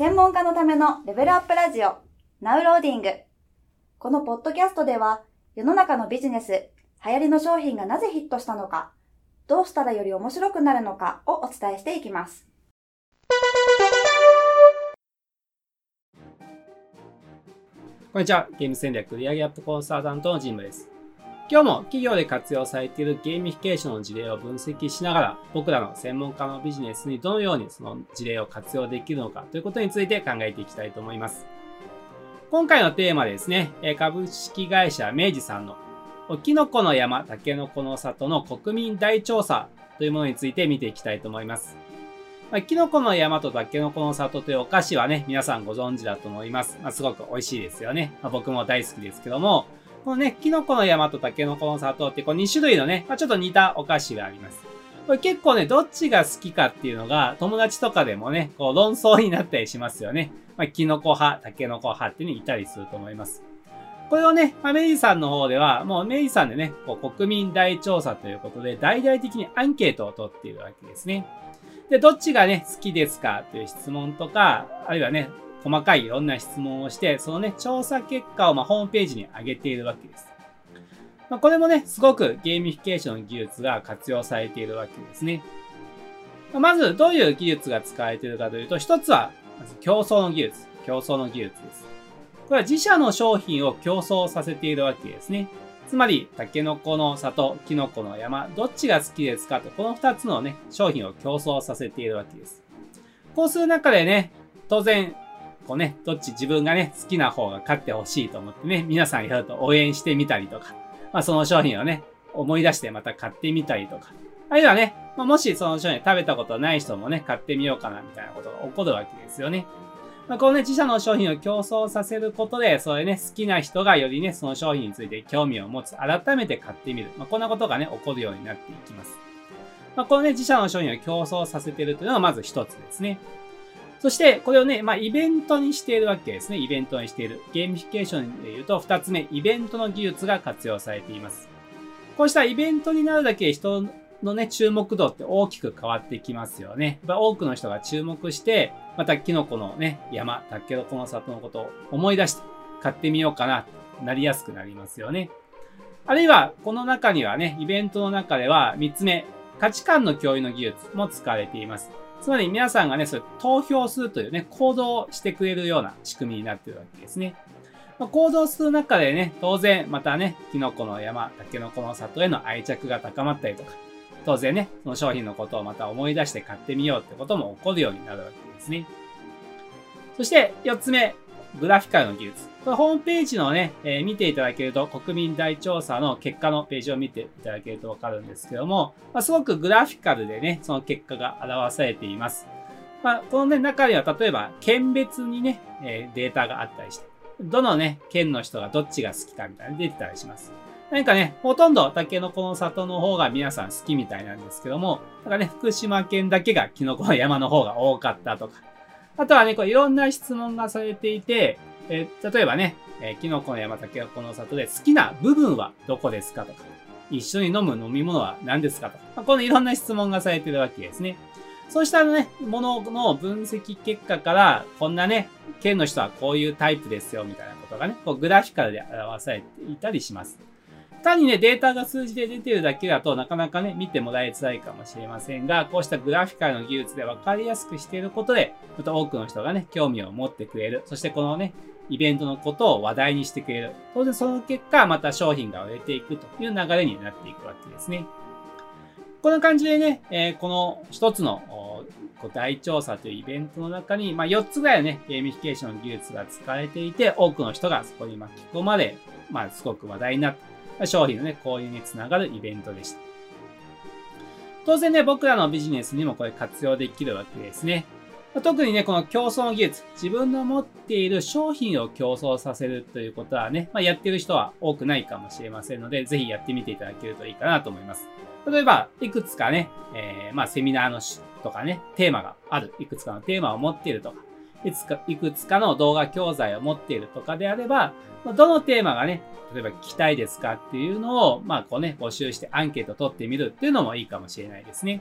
専門家のためのレベルアップラジオ、 Now Loading。このポッドキャストでは、世の中のビジネス、流行りの商品がなぜヒットしたのか、どうしたらより面白くなるのかをお伝えしていきます。こんにちは。ゲーム戦略売上アップコンサルタントのジムです。今日も企業で活用されているゲーミフィケーションの事例を分析しながら、僕らの専門家のビジネスにどのようにその事例を活用できるのかということについて考えていきたいと思います。今回のテーマですね、株式会社明治さんのキノコの山、タケノコの里の国民大調査というものについて見ていきたいと思います。まあ、キノコの山とタケノコの里というお菓子はね、皆さんご存知だと思います。まあ、すごく美味しいですよね。まあ、僕も大好きですけども、このね、キノコの山とタケノコの里ってこう2種類のね、まあ、ちょっと似たお菓子があります。これ結構ね、どっちが好きかっていうのが、友達とかでもね、こう論争になったりしますよね。まあ、キノコ派、タケノコ派っていうのにいたりすると思います。これをね、まあ、明治さんの方では、もう明治さんでね、こう国民大調査ということで、大々的にアンケートを取っているわけですね。で、どっちがね、好きですかという質問とか、あるいはね、細かいいろんな質問をして、そのね、調査結果をまホームページに上げているわけです。まあ、これもね、すごくゲーミフィケーションの技術が活用されているわけですね。まず、どういう技術が使われているかというと、一つは、まず競争の技術。競争の技術です。これは自社の商品を競争させているわけですね。つまり、タケノコの里、キノコの山、どっちが好きですかと、この二つのね、商品を競争させているわけです。こうする中でね、当然、こうね、どっち自分がね、好きな方が勝ってほしいと思ってね、皆さんやると応援してみたりとか、まあその商品をね、思い出してまた買ってみたりとか、あるいはね、まあ、もしその商品食べたことない人もね、買ってみようかなみたいなことが起こるわけですよね。まあ、このね、自社の商品を競争させることで、それね、好きな人がよりね、その商品について興味を持つ、改めて買ってみる。まあ、こんなことがね、起こるようになっていきます。まあ、このね、自社の商品を競争させてるというのがまず一つですね。そして、これをね、まあ、イベントにしているわけですね。イベントにしている。ゲーミフィケーションで言うと、二つ目、イベントの技術が活用されています。こうしたイベントになるだけ人のね、注目度って大きく変わってきますよね。やっぱ多くの人が注目して、またキノコのね、山、タケノコの里のことを思い出して買ってみようかな、なりやすくなりますよね。あるいは、この中にはね、イベントの中では3つ目、価値観の共有の技術も使われています。つまり皆さんがね、それ投票するというね、行動をしてくれるような仕組みになっているわけですね。まあ、行動する中でね、当然、またね、キノコの山、タケノコの里への愛着が高まったりとか、当然ね、その商品のことをまた思い出して買ってみようってことも起こるようになるわけですね。そして、四つ目、グラフィカルの技術。これホームページのね、えー、見ていただけると、国民大調査の結果のページを見ていただけるとわかるんですけども、まあ、すごくグラフィカルでね、その結果が表されています。まあ、このね、中には例えば、県別にね、えー、データがあったりして、どのね、県の人がどっちが好きかみたいな出てたりします。何かね、ほとんどタケノコの里の方が皆さん好きみたいなんですけども、だからね、福島県だけがキノコの山の方が多かったとか、あとはね、こういろんな質問がされていて、えー、例えばね、えー、キノコの山、タケノコの里で好きな部分はどこですかとか、一緒に飲む飲み物は何ですかとか、まあ、このいろんな質問がされてるわけですね。そうしたね、ものの分析結果から、こんなね、県の人はこういうタイプですよ、みたいなことがね、こうグラフィカルで表されていたりします。単にね、データが数字で出てるだけだとなかなかね、見てもらいづらいかもしれませんが、こうしたグラフィカルの技術で分かりやすくしていることで、また多くの人がね、興味を持ってくれる。そしてこのね、イベントのことを話題にしてくれる。当然その結果、また商品が売れていくという流れになっていくわけですね。こんな感じでね、え、この一つの大調査というイベントの中に、まあ、4つぐらいのね、ゲーミフィケーションの技術が使われていて、多くの人がそこに巻き込まれ、まあ、すごく話題になった。商品のね、購入につながるイベントでした。当然ね、僕らのビジネスにもこれ活用できるわけですね。特にね、この競争の技術、自分の持っている商品を競争させるということはね、まあ、やってる人は多くないかもしれませんので、ぜひやってみていただけるといいかなと思います。例えば、いくつかね、えー、まあ、セミナーのとかね、テーマがある。いくつかのテーマを持っているとか、いつか、いくつかの動画教材を持っているとかであれば、どのテーマがね、例えば聞きたいですかっていうのを、まあこうね、募集してアンケート取ってみるっていうのもいいかもしれないですね。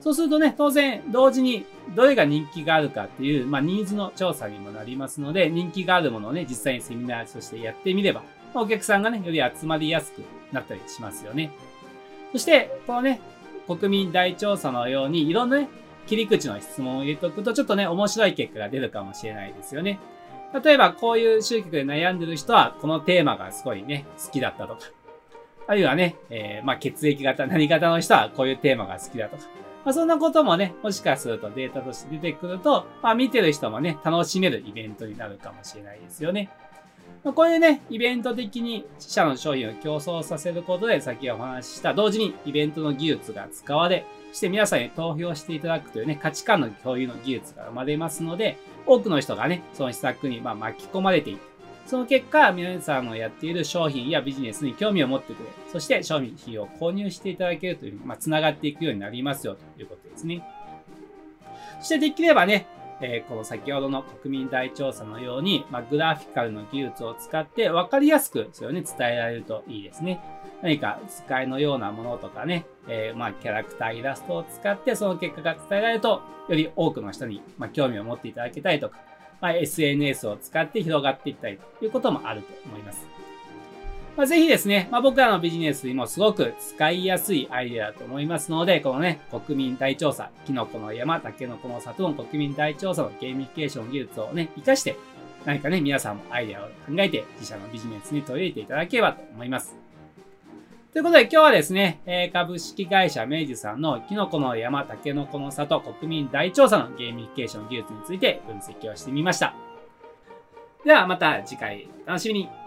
そうするとね、当然、同時にどれが人気があるかっていう、まあ、ニーズの調査にもなりますので、人気があるものをね、実際にセミナーとしてやってみれば、ま、お客さんがね、より集まりやすくなったりしますよね。そして、このね、国民大調査のように、いろんなね、切り口の質問を入れておくと、ちょっとね、面白い結果が出るかもしれないですよね。例えば、こういう集客で悩んでる人は、このテーマがすごいね、好きだったとか。あるいはね、えー、まあ、血液型、何型の人はこういうテーマが好きだとか。まあ、そんなこともね、もしかするとデータとして出てくると、まあ、見てる人もね、楽しめるイベントになるかもしれないですよね。まあ、こういうね、イベント的に自社の商品を競争させることで、先ほどお話しした、同時にイベントの技術が使われ、そして皆さんに投票していただくというね、価値観の共有の技術が生まれますので、多くの人がね、その施策にま巻き込まれていく。その結果、皆さんのやっている商品やビジネスに興味を持ってくれ。そして商品費用を購入していただけるという、まあ、繋がっていくようになりますよということですね。そしてできればね、えー、この先ほどの国民大調査のように、まあ、グラフィカルの技術を使って分かりやすくそれをね、伝えられるといいですね。何か使いのようなものとかね、えー、まあ、キャラクターイラストを使ってその結果が伝えられると、より多くの人に、まあ、興味を持っていただけたりとか、まあ、SNS を使って広がっていったりということもあると思います。まあ、ぜひですね、まあ、僕らのビジネスにもすごく使いやすいアイデアだと思いますので、このね、国民大調査、キノコの山、タケノコの里の国民大調査のゲーミフィケーション技術をね、活かして、何かね、皆さんもアイデアを考えて自社のビジネスに取り入れていただければと思います。ということで今日はですね、え株式会社明治さんのキノコの山、タケノコの里、国民大調査のゲーミフィケーション技術について分析をしてみました。ではまた次回楽しみに。